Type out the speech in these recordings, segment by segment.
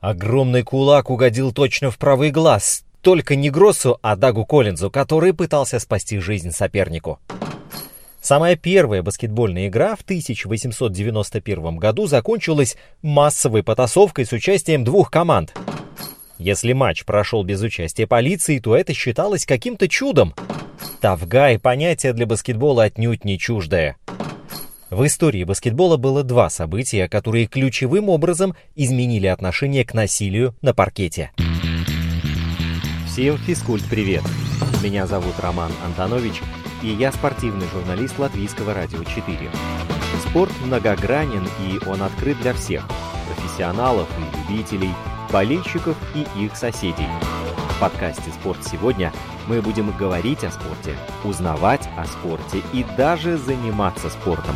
Огромный кулак угодил точно в правый глаз. Только не Гроссу, а Дагу Коллинзу, который пытался спасти жизнь сопернику. Самая первая баскетбольная игра в 1891 году закончилась массовой потасовкой с участием двух команд. Если матч прошел без участия полиции, то это считалось каким-то чудом. Тавгай – понятие для баскетбола отнюдь не чуждое. В истории баскетбола было два события, которые ключевым образом изменили отношение к насилию на паркете. Всем физкульт-привет! Меня зовут Роман Антонович, и я спортивный журналист Латвийского радио 4. Спорт многогранен, и он открыт для всех – профессионалов и любителей, болельщиков и их соседей. В подкасте «Спорт сегодня» мы будем говорить о спорте, узнавать о спорте и даже заниматься спортом.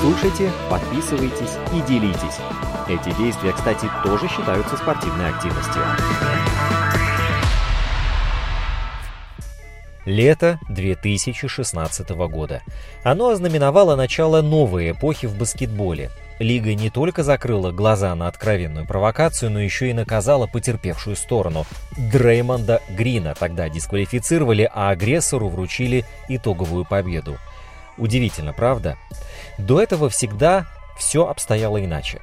Слушайте, подписывайтесь и делитесь. Эти действия, кстати, тоже считаются спортивной активностью. Лето 2016 года. Оно ознаменовало начало новой эпохи в баскетболе. Лига не только закрыла глаза на откровенную провокацию, но еще и наказала потерпевшую сторону. Дреймонда Грина тогда дисквалифицировали, а агрессору вручили итоговую победу. Удивительно, правда? До этого всегда все обстояло иначе.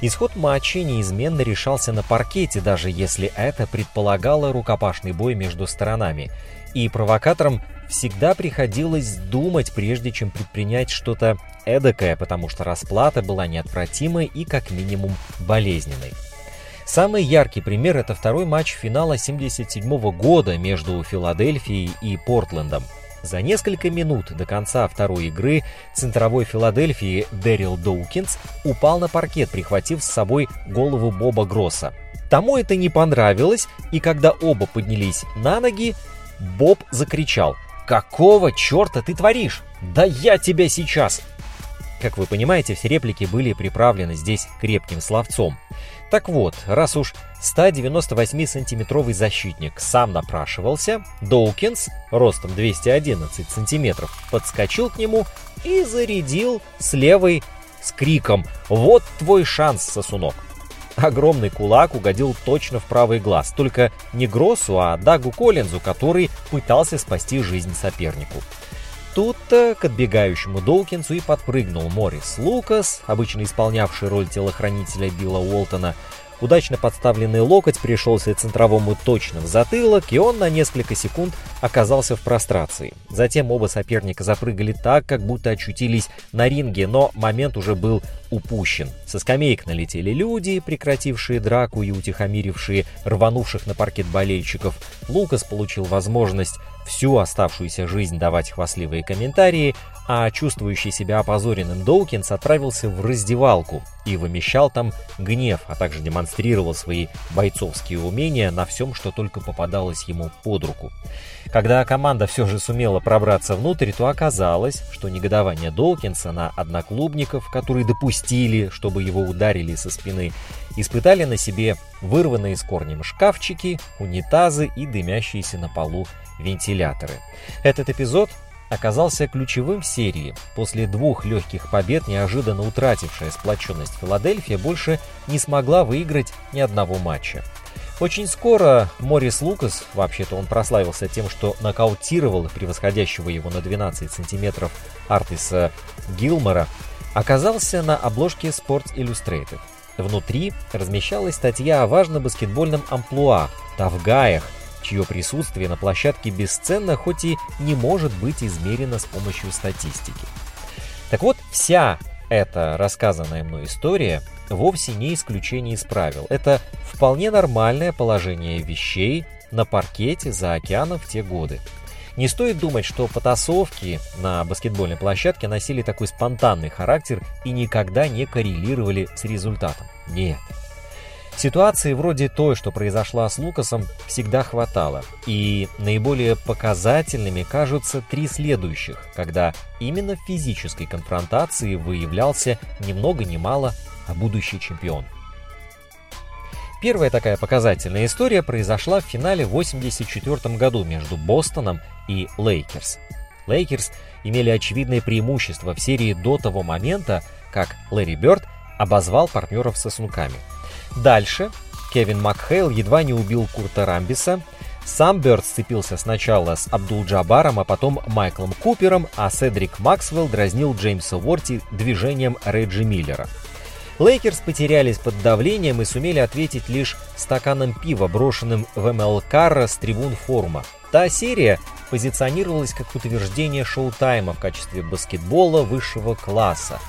Исход матча неизменно решался на паркете, даже если это предполагало рукопашный бой между сторонами – и провокаторам всегда приходилось думать, прежде чем предпринять что-то эдакое, потому что расплата была неотвратимой и как минимум болезненной. Самый яркий пример – это второй матч финала 1977 года между Филадельфией и Портлендом. За несколько минут до конца второй игры центровой Филадельфии Дэрил Доукинс упал на паркет, прихватив с собой голову Боба Гросса. Тому это не понравилось, и когда оба поднялись на ноги, Боб закричал. «Какого черта ты творишь? Да я тебя сейчас!» Как вы понимаете, все реплики были приправлены здесь крепким словцом. Так вот, раз уж 198-сантиметровый защитник сам напрашивался, Доукинс, ростом 211 сантиметров, подскочил к нему и зарядил с левой с криком «Вот твой шанс, сосунок!» Огромный кулак угодил точно в правый глаз, только не Гроссу, а Дагу Коллинзу, который пытался спасти жизнь сопернику. Тут-то к отбегающему Долкинсу и подпрыгнул Морис Лукас, обычно исполнявший роль телохранителя Билла Уолтона, Удачно подставленный локоть пришелся центровому точно в затылок, и он на несколько секунд оказался в прострации. Затем оба соперника запрыгали так, как будто очутились на ринге, но момент уже был упущен. Со скамеек налетели люди, прекратившие драку и утихомирившие рванувших на паркет болельщиков. Лукас получил возможность всю оставшуюся жизнь давать хвастливые комментарии, а чувствующий себя опозоренным Доукинс отправился в раздевалку и вымещал там гнев, а также демонстрировал свои бойцовские умения на всем, что только попадалось ему под руку. Когда команда все же сумела пробраться внутрь, то оказалось, что негодование Доукинса на одноклубников, которые допустили, чтобы его ударили со спины, испытали на себе вырванные с корнем шкафчики, унитазы и дымящиеся на полу вентиляторы. Этот эпизод оказался ключевым в серии. После двух легких побед, неожиданно утратившая сплоченность Филадельфия больше не смогла выиграть ни одного матча. Очень скоро Морис Лукас, вообще-то он прославился тем, что нокаутировал превосходящего его на 12 сантиметров Артиса Гилмора, оказался на обложке Sports Illustrated. Внутри размещалась статья о важном баскетбольном амплуа, тавгаях, чье присутствие на площадке бесценно, хоть и не может быть измерено с помощью статистики. Так вот, вся эта рассказанная мной история вовсе не исключение из правил. Это вполне нормальное положение вещей на паркете за океаном в те годы. Не стоит думать, что потасовки на баскетбольной площадке носили такой спонтанный характер и никогда не коррелировали с результатом. Нет. Ситуации вроде той, что произошла с Лукасом, всегда хватало. И наиболее показательными кажутся три следующих, когда именно в физической конфронтации выявлялся ни много ни мало, а будущий чемпион. Первая такая показательная история произошла в финале в 1984 году между Бостоном и Лейкерс. Лейкерс имели очевидное преимущество в серии до того момента, как Ларри Бёрд обозвал партнеров сосунками – Дальше Кевин Макхейл едва не убил Курта Рамбиса, сам Бёрд сцепился сначала с Абдул-Джабаром, а потом Майклом Купером, а Седрик Максвелл дразнил Джеймса Уорти движением Реджи Миллера. Лейкерс потерялись под давлением и сумели ответить лишь стаканом пива, брошенным в МЛ Карра с трибун форума. Та серия позиционировалась как утверждение шоу-тайма в качестве баскетбола высшего класса.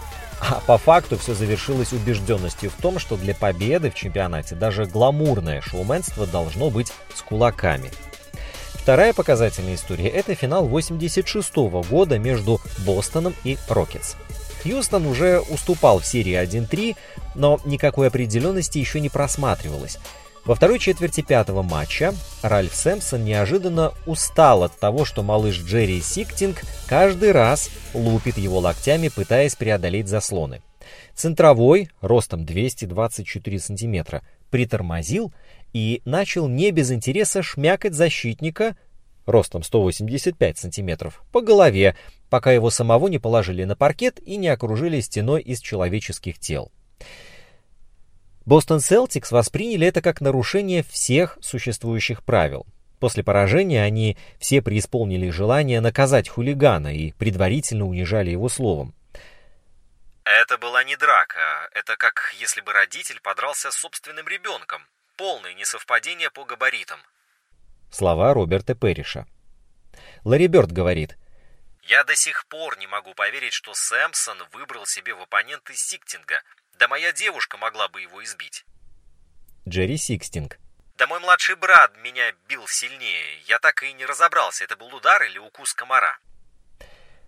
А по факту все завершилось убежденностью в том, что для победы в чемпионате даже гламурное шоуменство должно быть с кулаками. Вторая показательная история – это финал 86 -го года между Бостоном и Рокетс. Хьюстон уже уступал в серии 1-3, но никакой определенности еще не просматривалось. Во второй четверти пятого матча Ральф Сэмпсон неожиданно устал от того, что малыш Джерри Сиктинг каждый раз лупит его локтями, пытаясь преодолеть заслоны. Центровой, ростом 224 сантиметра, притормозил и начал не без интереса шмякать защитника, ростом 185 сантиметров, по голове, пока его самого не положили на паркет и не окружили стеной из человеческих тел. Бостон Селтикс восприняли это как нарушение всех существующих правил. После поражения они все преисполнили желание наказать хулигана и предварительно унижали его словом. Это была не драка, это как если бы родитель подрался с собственным ребенком. Полное несовпадение по габаритам. Слова Роберта Перриша. Ларри Бёрд говорит, «Я до сих пор не могу поверить, что Сэмпсон выбрал себе в оппоненты Сиктинга, да моя девушка могла бы его избить. Джерри Сиктинг. Да мой младший брат меня бил сильнее. Я так и не разобрался, это был удар или укус комара.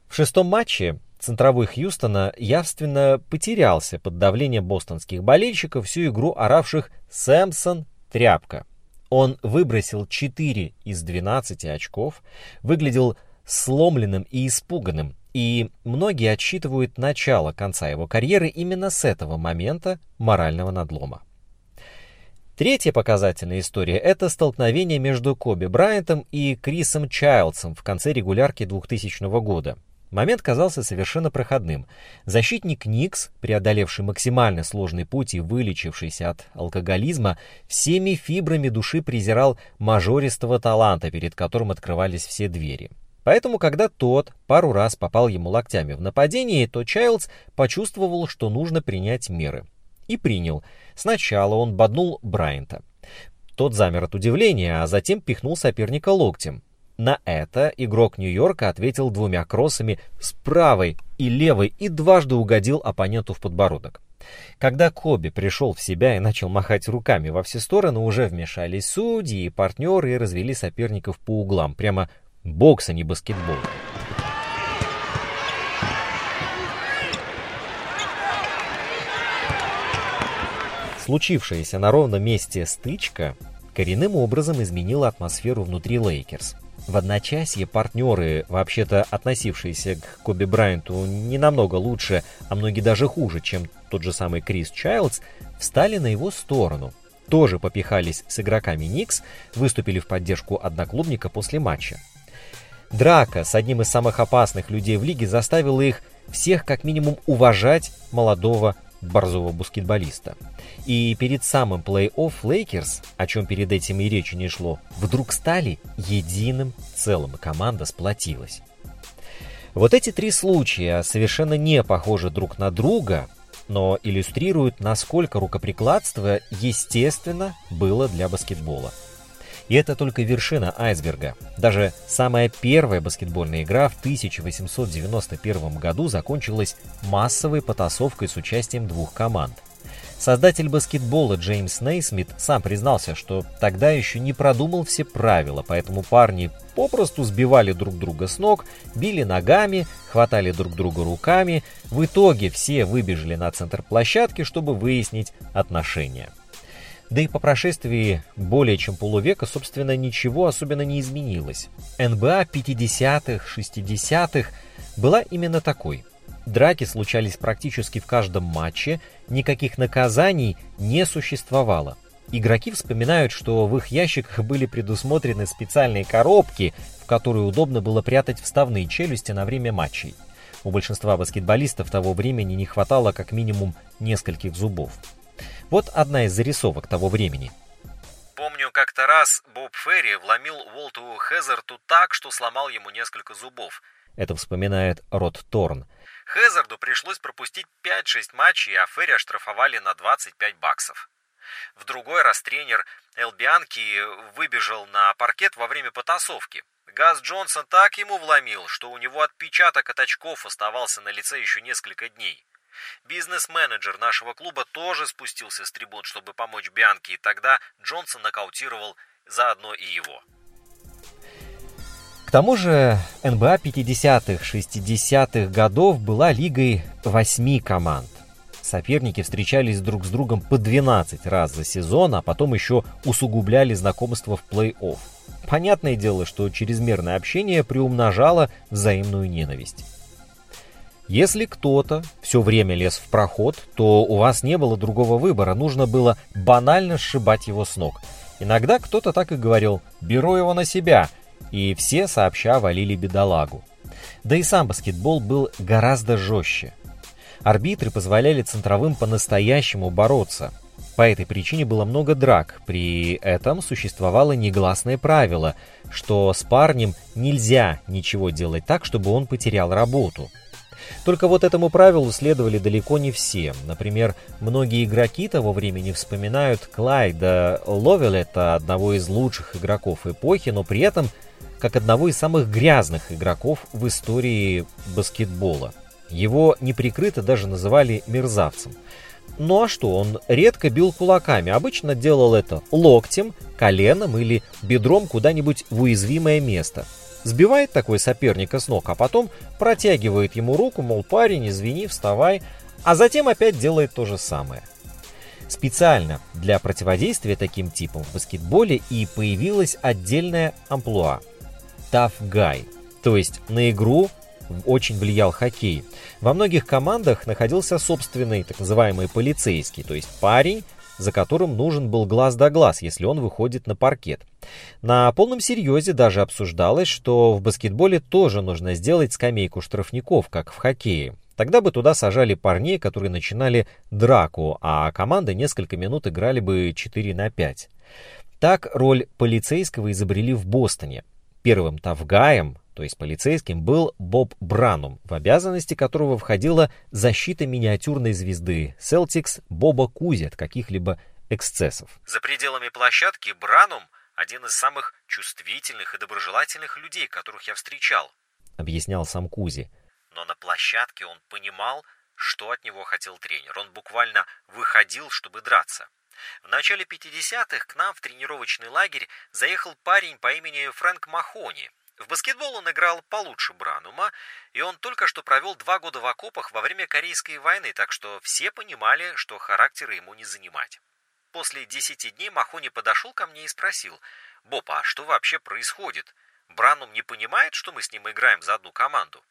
В шестом матче центровой Хьюстона явственно потерялся под давлением бостонских болельщиков, всю игру оравших «Сэмпсон тряпка». Он выбросил 4 из 12 очков, выглядел сломленным и испуганным, и многие отсчитывают начало конца его карьеры именно с этого момента морального надлома. Третья показательная история – это столкновение между Коби Брайантом и Крисом Чайлдсом в конце регулярки 2000 года. Момент казался совершенно проходным. Защитник Никс, преодолевший максимально сложный путь и вылечившийся от алкоголизма, всеми фибрами души презирал мажористого таланта, перед которым открывались все двери. Поэтому, когда тот пару раз попал ему локтями в нападении, то Чайлдс почувствовал, что нужно принять меры. И принял. Сначала он боднул Брайанта. Тот замер от удивления, а затем пихнул соперника локтем. На это игрок Нью-Йорка ответил двумя кроссами с правой и левой и дважды угодил оппоненту в подбородок. Когда Коби пришел в себя и начал махать руками во все стороны, уже вмешались судьи и партнеры и развели соперников по углам, прямо Бокс, а не баскетбол. Случившаяся на ровном месте стычка коренным образом изменила атмосферу внутри Лейкерс. В одночасье партнеры, вообще-то относившиеся к Коби Брайанту не намного лучше, а многие даже хуже, чем тот же самый Крис Чайлдс, встали на его сторону. Тоже попихались с игроками Никс, выступили в поддержку одноклубника после матча. Драка с одним из самых опасных людей в лиге заставила их всех как минимум уважать молодого борзого баскетболиста. И перед самым плей-офф Лейкерс, о чем перед этим и речи не шло, вдруг стали единым целым, и команда сплотилась. Вот эти три случая совершенно не похожи друг на друга, но иллюстрируют, насколько рукоприкладство естественно было для баскетбола – и это только вершина айсберга. Даже самая первая баскетбольная игра в 1891 году закончилась массовой потасовкой с участием двух команд. Создатель баскетбола Джеймс Нейсмит сам признался, что тогда еще не продумал все правила, поэтому парни попросту сбивали друг друга с ног, били ногами, хватали друг друга руками. В итоге все выбежали на центр площадки, чтобы выяснить отношения. Да и по прошествии более чем полувека, собственно, ничего особенно не изменилось. НБА 50-х, 60-х была именно такой. Драки случались практически в каждом матче, никаких наказаний не существовало. Игроки вспоминают, что в их ящиках были предусмотрены специальные коробки, в которые удобно было прятать вставные челюсти на время матчей. У большинства баскетболистов того времени не хватало как минимум нескольких зубов. Вот одна из зарисовок того времени. Помню, как-то раз Боб Ферри вломил Уолту Хезерту так, что сломал ему несколько зубов. Это вспоминает Рот Торн. Хезарду пришлось пропустить 5-6 матчей, а Ферри оштрафовали на 25 баксов. В другой раз тренер Элбианки выбежал на паркет во время потасовки. Газ Джонсон так ему вломил, что у него отпечаток от очков оставался на лице еще несколько дней. Бизнес-менеджер нашего клуба тоже спустился с трибун, чтобы помочь Бианке, и тогда Джонсон нокаутировал заодно и его. К тому же НБА 50-х, 60-х годов была лигой восьми команд. Соперники встречались друг с другом по 12 раз за сезон, а потом еще усугубляли знакомство в плей-офф. Понятное дело, что чрезмерное общение приумножало взаимную ненависть. Если кто-то все время лез в проход, то у вас не было другого выбора, нужно было банально сшибать его с ног. Иногда кто-то так и говорил «беру его на себя», и все сообща валили бедолагу. Да и сам баскетбол был гораздо жестче. Арбитры позволяли центровым по-настоящему бороться. По этой причине было много драк, при этом существовало негласное правило, что с парнем нельзя ничего делать так, чтобы он потерял работу – только вот этому правилу следовали далеко не все. Например, многие игроки того времени вспоминают Клайда Ловелета, одного из лучших игроков эпохи, но при этом как одного из самых грязных игроков в истории баскетбола. Его неприкрыто даже называли мерзавцем. Ну а что, он редко бил кулаками, обычно делал это локтем, коленом или бедром куда-нибудь в уязвимое место – Сбивает такой соперника с ног, а потом протягивает ему руку, мол, парень, извини, вставай, а затем опять делает то же самое. Специально для противодействия таким типам в баскетболе и появилась отдельная амплуа – Tough Guy, то есть на игру очень влиял хоккей. Во многих командах находился собственный так называемый полицейский, то есть парень, за которым нужен был глаз да глаз, если он выходит на паркет. На полном серьезе даже обсуждалось, что в баскетболе тоже нужно сделать скамейку штрафников, как в хоккее. Тогда бы туда сажали парней, которые начинали драку, а команды несколько минут играли бы 4 на 5. Так роль полицейского изобрели в Бостоне. Первым тавгаем то есть полицейским, был Боб Бранум, в обязанности которого входила защита миниатюрной звезды Celtics Боба Кузи от каких-либо эксцессов. За пределами площадки Бранум – один из самых чувствительных и доброжелательных людей, которых я встречал, объяснял сам Кузи. Но на площадке он понимал, что от него хотел тренер. Он буквально выходил, чтобы драться. В начале 50-х к нам в тренировочный лагерь заехал парень по имени Фрэнк Махони, в баскетбол он играл получше Бранума, и он только что провел два года в окопах во время Корейской войны, так что все понимали, что характера ему не занимать. После десяти дней Махони подошел ко мне и спросил, «Боб, а что вообще происходит? Бранум не понимает, что мы с ним играем за одну команду?»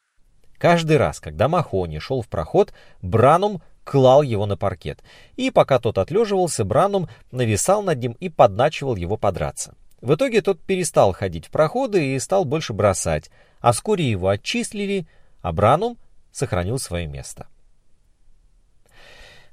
Каждый раз, когда Махони шел в проход, Бранум клал его на паркет. И пока тот отлеживался, Бранум нависал над ним и подначивал его подраться. В итоге тот перестал ходить в проходы и стал больше бросать, а вскоре его отчислили, а Бранум сохранил свое место.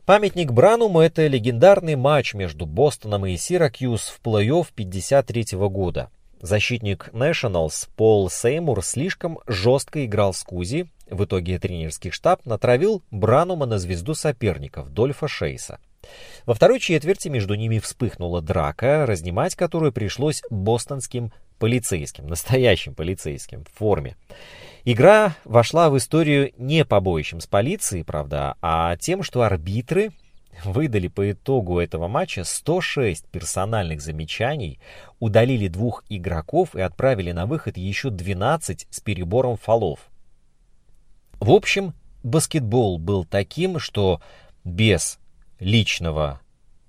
Памятник Брануму – это легендарный матч между Бостоном и Сиракьюз в плей-офф 53 года. Защитник Nationals Пол Сеймур слишком жестко играл с Кузи, в итоге тренерский штаб натравил Бранума на звезду соперников Дольфа Шейса – во второй четверти между ними вспыхнула драка, разнимать которую пришлось бостонским полицейским, настоящим полицейским в форме. Игра вошла в историю не побоищем с полицией, правда, а тем, что арбитры выдали по итогу этого матча 106 персональных замечаний, удалили двух игроков и отправили на выход еще 12 с перебором фолов. В общем, баскетбол был таким, что без личного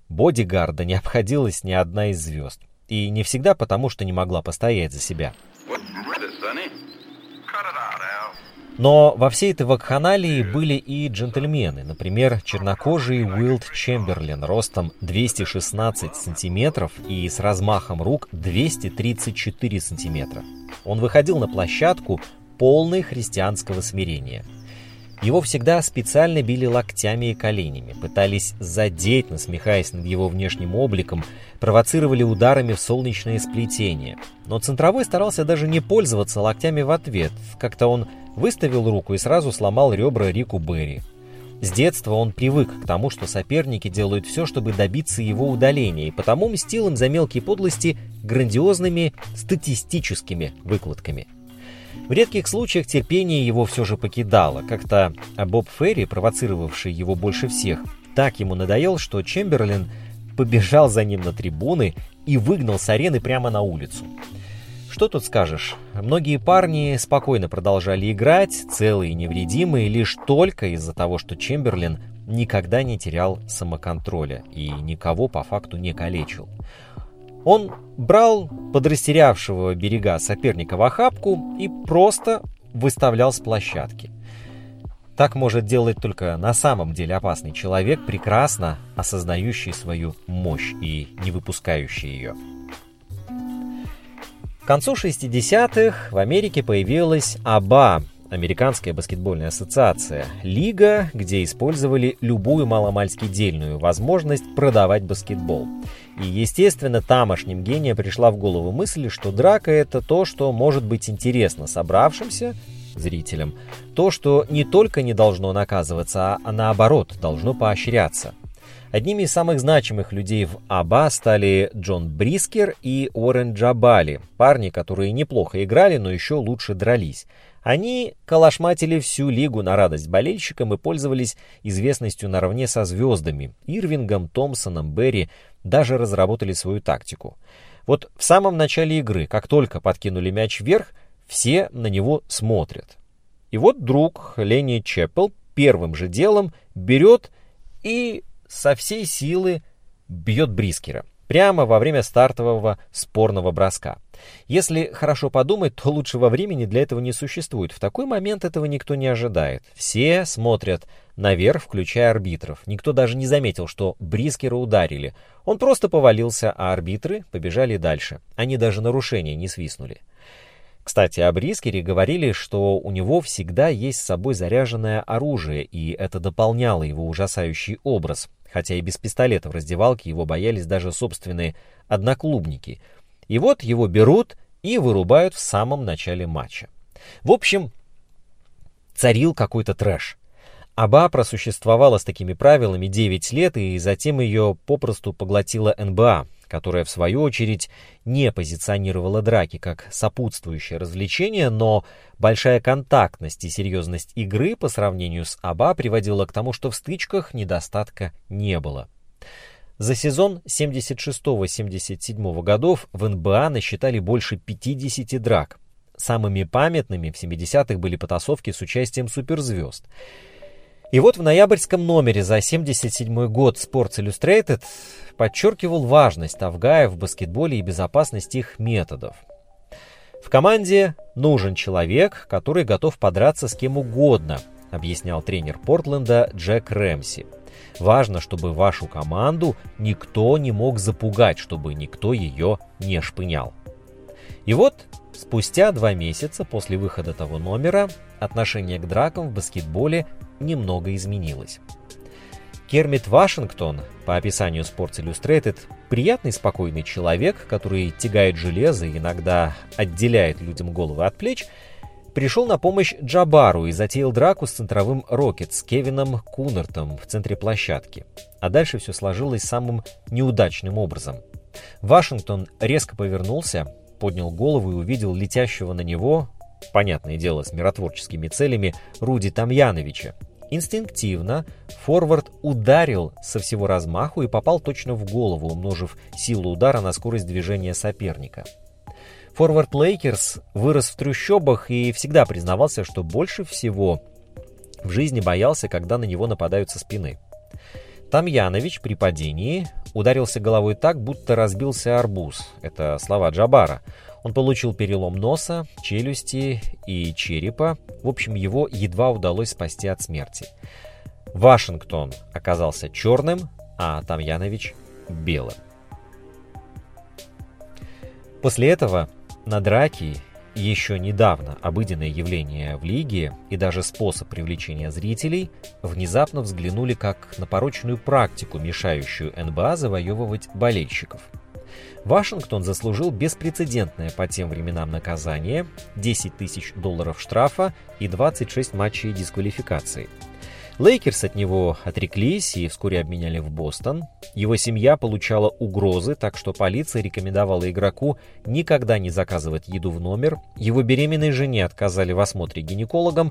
бодигарда не обходилась ни одна из звезд. И не всегда потому, что не могла постоять за себя. Но во всей этой вакханалии были и джентльмены. Например, чернокожий Уилд Чемберлин ростом 216 сантиметров и с размахом рук 234 сантиметра. Он выходил на площадку полной христианского смирения – Его всегда специально били локтями и коленями, пытались задеть, насмехаясь над его внешним обликом, провоцировали ударами в солнечное сплетение. Но центровой старался даже не пользоваться локтями в ответ. Как-то он выставил руку и сразу сломал ребра Рику Берри. С детства он привык к тому, что соперники делают все, чтобы добиться его удаления, и потому мстил им за мелкие подлости грандиозными статистическими выкладками. В редких случаях терпение его все же покидало. Как-то Боб Ферри, провоцировавший его больше всех, так ему надоел, что Чемберлин побежал за ним на трибуны и выгнал с арены прямо на улицу. Что тут скажешь? Многие парни спокойно продолжали играть, целые и невредимые, лишь только из-за того, что Чемберлин никогда не терял самоконтроля и никого по факту не калечил. Он брал подрастерявшего берега соперника в охапку и просто выставлял с площадки. Так может делать только на самом деле опасный человек, прекрасно осознающий свою мощь и не выпускающий ее. К концу 60-х в Америке появилась АБА, Американская баскетбольная ассоциация, лига, где использовали любую маломальски дельную возможность продавать баскетбол. И, естественно, тамошним гением пришла в голову мысль, что драка — это то, что может быть интересно собравшимся, зрителям, то, что не только не должно наказываться, а наоборот, должно поощряться. Одними из самых значимых людей в АБА стали Джон Брискер и Уоррен Джабали, парни, которые неплохо играли, но еще лучше дрались. Они калашматили всю лигу на радость болельщикам и пользовались известностью наравне со звездами. Ирвингом, Томпсоном, Берри даже разработали свою тактику. Вот в самом начале игры, как только подкинули мяч вверх, все на него смотрят. И вот друг Ленни Чеппел первым же делом берет и со всей силы бьет Брискера. Прямо во время стартового спорного броска. Если хорошо подумать, то лучшего времени для этого не существует. В такой момент этого никто не ожидает. Все смотрят наверх, включая арбитров. Никто даже не заметил, что Брискера ударили. Он просто повалился, а арбитры побежали дальше. Они даже нарушения не свистнули. Кстати, о Брискере говорили, что у него всегда есть с собой заряженное оружие, и это дополняло его ужасающий образ, хотя и без пистолета в раздевалке его боялись даже собственные одноклубники. И вот его берут и вырубают в самом начале матча. В общем, царил какой-то трэш. Аба просуществовала с такими правилами 9 лет, и затем ее попросту поглотила НБА, которая в свою очередь не позиционировала драки как сопутствующее развлечение, но большая контактность и серьезность игры по сравнению с АБА приводила к тому, что в стычках недостатка не было. За сезон 76-77 годов в НБА насчитали больше 50 драк. Самыми памятными в 70-х были потасовки с участием суперзвезд. И вот в ноябрьском номере за 77 год Sports Illustrated подчеркивал важность Афгая в баскетболе и безопасность их методов. В команде нужен человек, который готов подраться с кем угодно, объяснял тренер Портленда Джек Рэмси. Важно, чтобы вашу команду никто не мог запугать, чтобы никто ее не шпынял. И вот, спустя два месяца после выхода того номера, отношение к дракам в баскетболе немного изменилось. Кермит Вашингтон, по описанию Sports Illustrated, приятный, спокойный человек, который тягает железо и иногда отделяет людям головы от плеч, пришел на помощь Джабару и затеял драку с центровым Рокет с Кевином Кунертом в центре площадки. А дальше все сложилось самым неудачным образом. Вашингтон резко повернулся, поднял голову и увидел летящего на него, понятное дело, с миротворческими целями, Руди Томьяновича, Инстинктивно форвард ударил со всего размаху и попал точно в голову, умножив силу удара на скорость движения соперника. Форвард Лейкерс вырос в трущобах и всегда признавался, что больше всего в жизни боялся, когда на него нападают со спины. Тамьянович при падении ударился головой так, будто разбился арбуз. Это слова Джабара. Он получил перелом носа, челюсти и черепа. В общем, его едва удалось спасти от смерти. Вашингтон оказался черным, а Тамьянович — белым. После этого на драки еще недавно обыденное явление в лиге и даже способ привлечения зрителей, внезапно взглянули как на порочную практику, мешающую НБА завоевывать болельщиков. Вашингтон заслужил беспрецедентное по тем временам наказание, 10 тысяч долларов штрафа и 26 матчей дисквалификации – Лейкерс от него отреклись и вскоре обменяли в Бостон. Его семья получала угрозы, так что полиция рекомендовала игроку никогда не заказывать еду в номер. Его беременной жене отказали в осмотре гинекологом,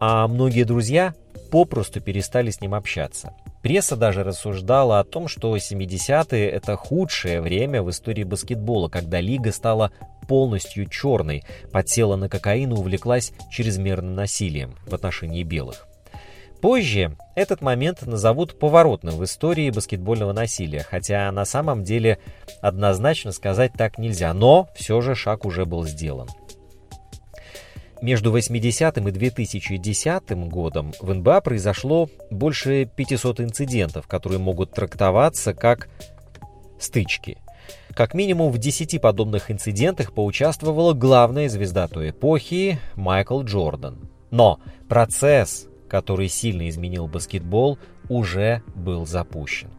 а многие друзья попросту перестали с ним общаться. Пресса даже рассуждала о том, что 70-е — это худшее время в истории баскетбола, когда лига стала полностью черной, подсела на кокаин и увлеклась чрезмерным насилием в отношении белых. Позже этот момент назовут поворотным в истории баскетбольного насилия, хотя на самом деле однозначно сказать так нельзя, но все же шаг уже был сделан. Между 80-м и 2010 годом в НБА произошло больше 500 инцидентов, которые могут трактоваться как стычки. Как минимум в 10 подобных инцидентах поучаствовала главная звезда той эпохи Майкл Джордан. Но процесс который сильно изменил баскетбол, уже был запущен.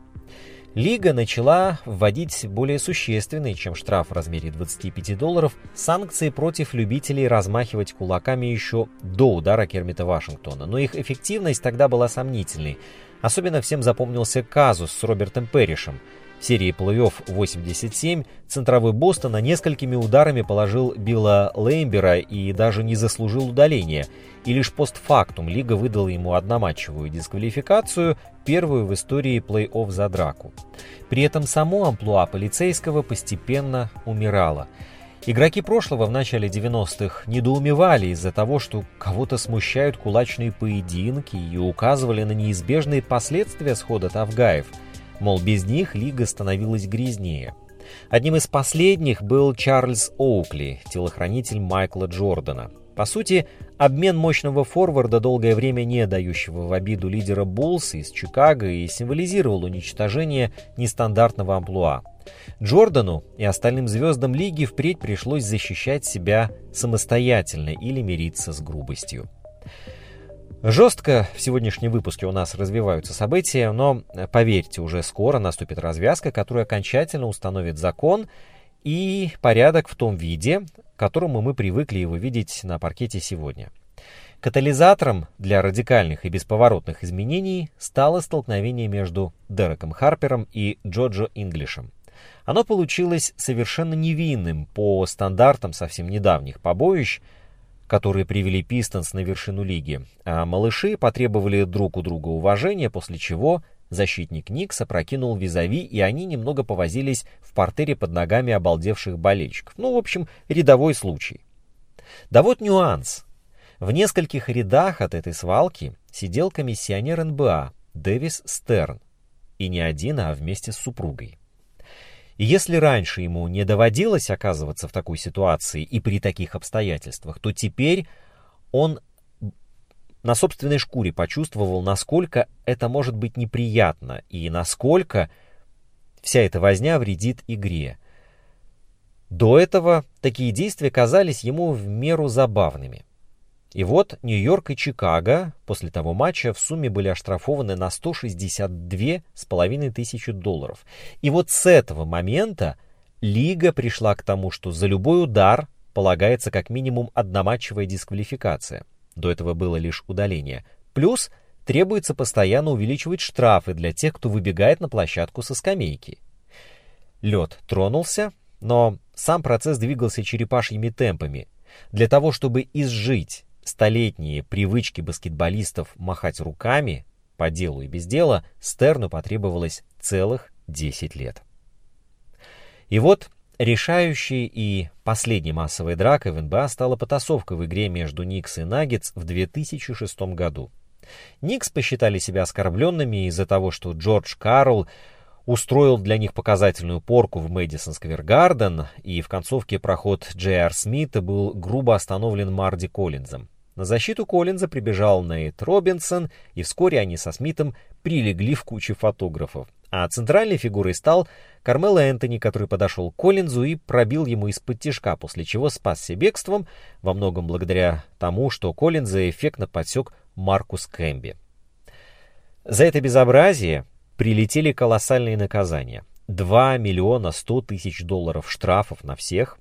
Лига начала вводить более существенные, чем штраф в размере 25 долларов, санкции против любителей размахивать кулаками еще до удара Кермита Вашингтона, но их эффективность тогда была сомнительной. Особенно всем запомнился казус с Робертом Перришем – в серии плей-офф 87 центровой Бостона несколькими ударами положил Билла Леймбера и даже не заслужил удаления. И лишь постфактум лига выдала ему одноматчевую дисквалификацию, первую в истории плей-офф за драку. При этом само амплуа полицейского постепенно умирало. Игроки прошлого в начале 90-х недоумевали из-за того, что кого-то смущают кулачные поединки и указывали на неизбежные последствия схода Тавгаев – Мол, без них лига становилась грязнее. Одним из последних был Чарльз Оукли, телохранитель Майкла Джордана. По сути, обмен мощного форварда, долгое время не дающего в обиду лидера Буллс из Чикаго, и символизировал уничтожение нестандартного амплуа. Джордану и остальным звездам лиги впредь пришлось защищать себя самостоятельно или мириться с грубостью. Жестко в сегодняшнем выпуске у нас развиваются события, но, э, поверьте, уже скоро наступит развязка, которая окончательно установит закон и порядок в том виде, к которому мы привыкли его видеть на паркете сегодня. Катализатором для радикальных и бесповоротных изменений стало столкновение между Дереком Харпером и Джоджо Инглишем. Оно получилось совершенно невинным по стандартам совсем недавних побоищ – которые привели Пистонс на вершину лиги, а малыши потребовали друг у друга уважения, после чего защитник Никса прокинул визави, и они немного повозились в портере под ногами обалдевших болельщиков. Ну, в общем, рядовой случай. Да вот нюанс. В нескольких рядах от этой свалки сидел комиссионер НБА Дэвис Стерн. И не один, а вместе с супругой. Если раньше ему не доводилось оказываться в такой ситуации и при таких обстоятельствах, то теперь он на собственной шкуре почувствовал, насколько это может быть неприятно и насколько вся эта возня вредит игре. До этого такие действия казались ему в меру забавными. И вот Нью-Йорк и Чикаго после того матча в сумме были оштрафованы на 162,5 тысячи долларов. И вот с этого момента Лига пришла к тому, что за любой удар полагается как минимум одноматчевая дисквалификация. До этого было лишь удаление. Плюс требуется постоянно увеличивать штрафы для тех, кто выбегает на площадку со скамейки. Лед тронулся, но сам процесс двигался черепашьими темпами. Для того, чтобы изжить столетние привычки баскетболистов махать руками по делу и без дела Стерну потребовалось целых 10 лет. И вот решающей и последней массовой дракой в НБА стала потасовка в игре между Никс и Наггетс в 2006 году. Никс посчитали себя оскорбленными из-за того, что Джордж Карл устроил для них показательную порку в Мэдисон Сквер Гарден, и в концовке проход Джей Смита был грубо остановлен Марди Коллинзом. На защиту Коллинза прибежал Нейт Робинсон, и вскоре они со Смитом прилегли в куче фотографов. А центральной фигурой стал Кармело Энтони, который подошел к Коллинзу и пробил ему из-под тяжка, после чего спасся бегством, во многом благодаря тому, что Коллинза эффектно подсек Маркус Кэмби. За это безобразие прилетели колоссальные наказания. 2 миллиона 100 тысяч долларов штрафов на всех,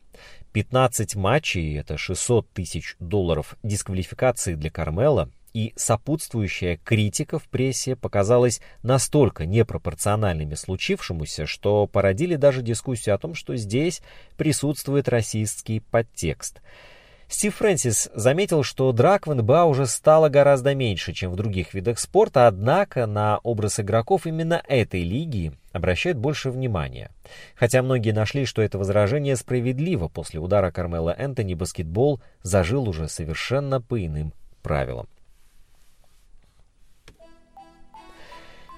15 матчей, это 600 тысяч долларов дисквалификации для Кармела, и сопутствующая критика в прессе показалась настолько непропорциональными случившемуся, что породили даже дискуссию о том, что здесь присутствует расистский подтекст – Стив Фрэнсис заметил, что драк в НБА уже стало гораздо меньше, чем в других видах спорта, однако на образ игроков именно этой лиги обращают больше внимания. Хотя многие нашли, что это возражение справедливо, после удара Кармела Энтони баскетбол зажил уже совершенно по иным правилам.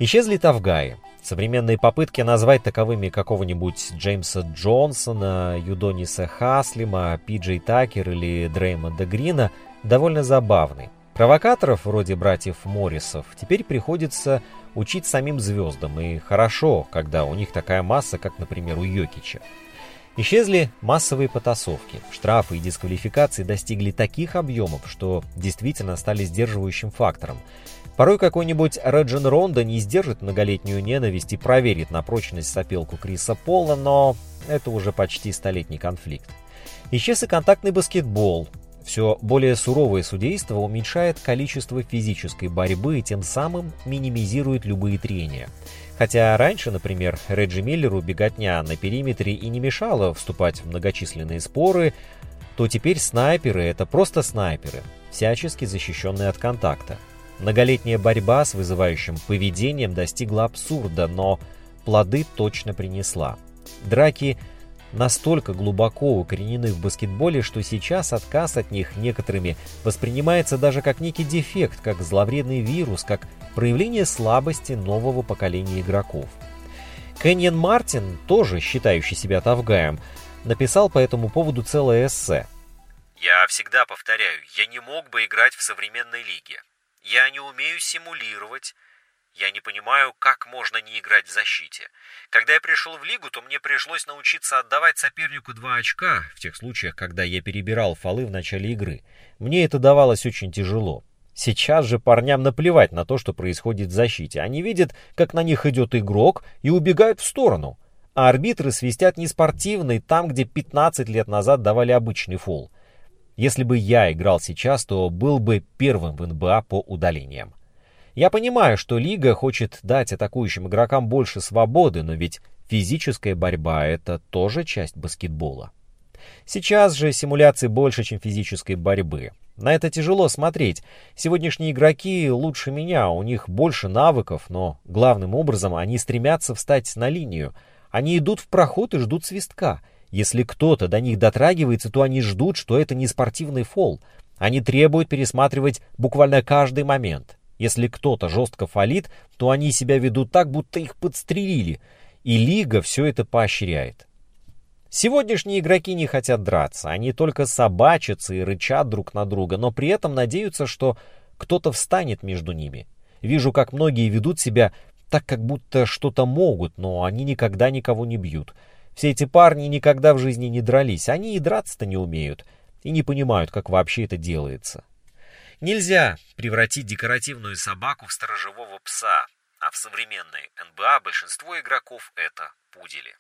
Исчезли Тавгаи. Современные попытки назвать таковыми какого-нибудь Джеймса Джонсона, Юдониса Хаслима, Пиджей Такер или Дреймонда Грина довольно забавны. Провокаторов, вроде братьев Моррисов, теперь приходится учить самим звездам, и хорошо, когда у них такая масса, как, например, у Йокича. Исчезли массовые потасовки. Штрафы и дисквалификации достигли таких объемов, что действительно стали сдерживающим фактором. Порой какой-нибудь Реджин Ронда не сдержит многолетнюю ненависть и проверит на прочность сопелку Криса Пола, но это уже почти столетний конфликт. Исчез и контактный баскетбол. Все более суровое судейство уменьшает количество физической борьбы и тем самым минимизирует любые трения. Хотя раньше, например, Реджи Миллеру беготня на периметре и не мешала вступать в многочисленные споры, то теперь снайперы — это просто снайперы, всячески защищенные от контакта. Многолетняя борьба с вызывающим поведением достигла абсурда, но плоды точно принесла. Драки настолько глубоко укоренены в баскетболе, что сейчас отказ от них некоторыми воспринимается даже как некий дефект, как зловредный вирус, как проявление слабости нового поколения игроков. Кэньон Мартин, тоже считающий себя тавгаем, написал по этому поводу целое эссе. «Я всегда повторяю, я не мог бы играть в современной лиге. Я не умею симулировать. Я не понимаю, как можно не играть в защите. Когда я пришел в лигу, то мне пришлось научиться отдавать сопернику два очка, в тех случаях, когда я перебирал фолы в начале игры. Мне это давалось очень тяжело. Сейчас же парням наплевать на то, что происходит в защите. Они видят, как на них идет игрок, и убегают в сторону. А арбитры свистят неспортивный там, где 15 лет назад давали обычный фол. Если бы я играл сейчас, то был бы первым в НБА по удалениям. Я понимаю, что лига хочет дать атакующим игрокам больше свободы, но ведь физическая борьба — это тоже часть баскетбола. Сейчас же симуляции больше, чем физической борьбы. На это тяжело смотреть. Сегодняшние игроки лучше меня, у них больше навыков, но главным образом они стремятся встать на линию. Они идут в проход и ждут свистка — если кто-то до них дотрагивается, то они ждут, что это не спортивный фол. Они требуют пересматривать буквально каждый момент. Если кто-то жестко фалит, то они себя ведут так, будто их подстрелили. И лига все это поощряет. Сегодняшние игроки не хотят драться, они только собачатся и рычат друг на друга, но при этом надеются, что кто-то встанет между ними. Вижу, как многие ведут себя так, как будто что-то могут, но они никогда никого не бьют. Все эти парни никогда в жизни не дрались, они и драться-то не умеют, и не понимают, как вообще это делается. Нельзя превратить декоративную собаку в сторожевого пса, а в современной НБА большинство игроков это пудели.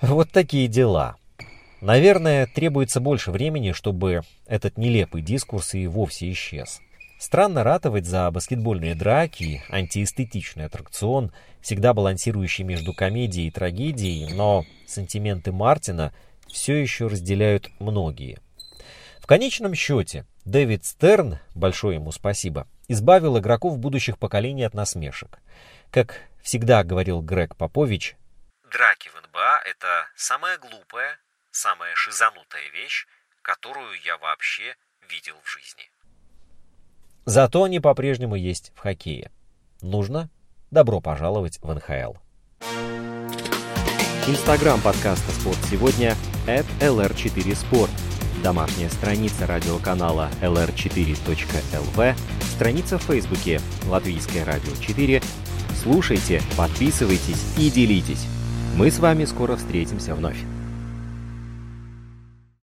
Вот такие дела. Наверное, требуется больше времени, чтобы этот нелепый дискурс и вовсе исчез. Странно ратовать за баскетбольные драки, антиэстетичный аттракцион, всегда балансирующий между комедией и трагедией, но сантименты Мартина все еще разделяют многие. В конечном счете, Дэвид Стерн, большое ему спасибо, избавил игроков будущих поколений от насмешек. Как всегда говорил Грег Попович, «Драки в НБА — это самая глупая, самая шизанутая вещь, которую я вообще видел в жизни». Зато они по-прежнему есть в хоккее. Нужно добро пожаловать в НХЛ. Инстаграм подкаста «Спорт сегодня» at lr4sport. домашняя страница радиоканала lr4.lv, страница в Фейсбуке «Латвийское радио 4». Слушайте, подписывайтесь и делитесь. Мы с вами скоро встретимся вновь.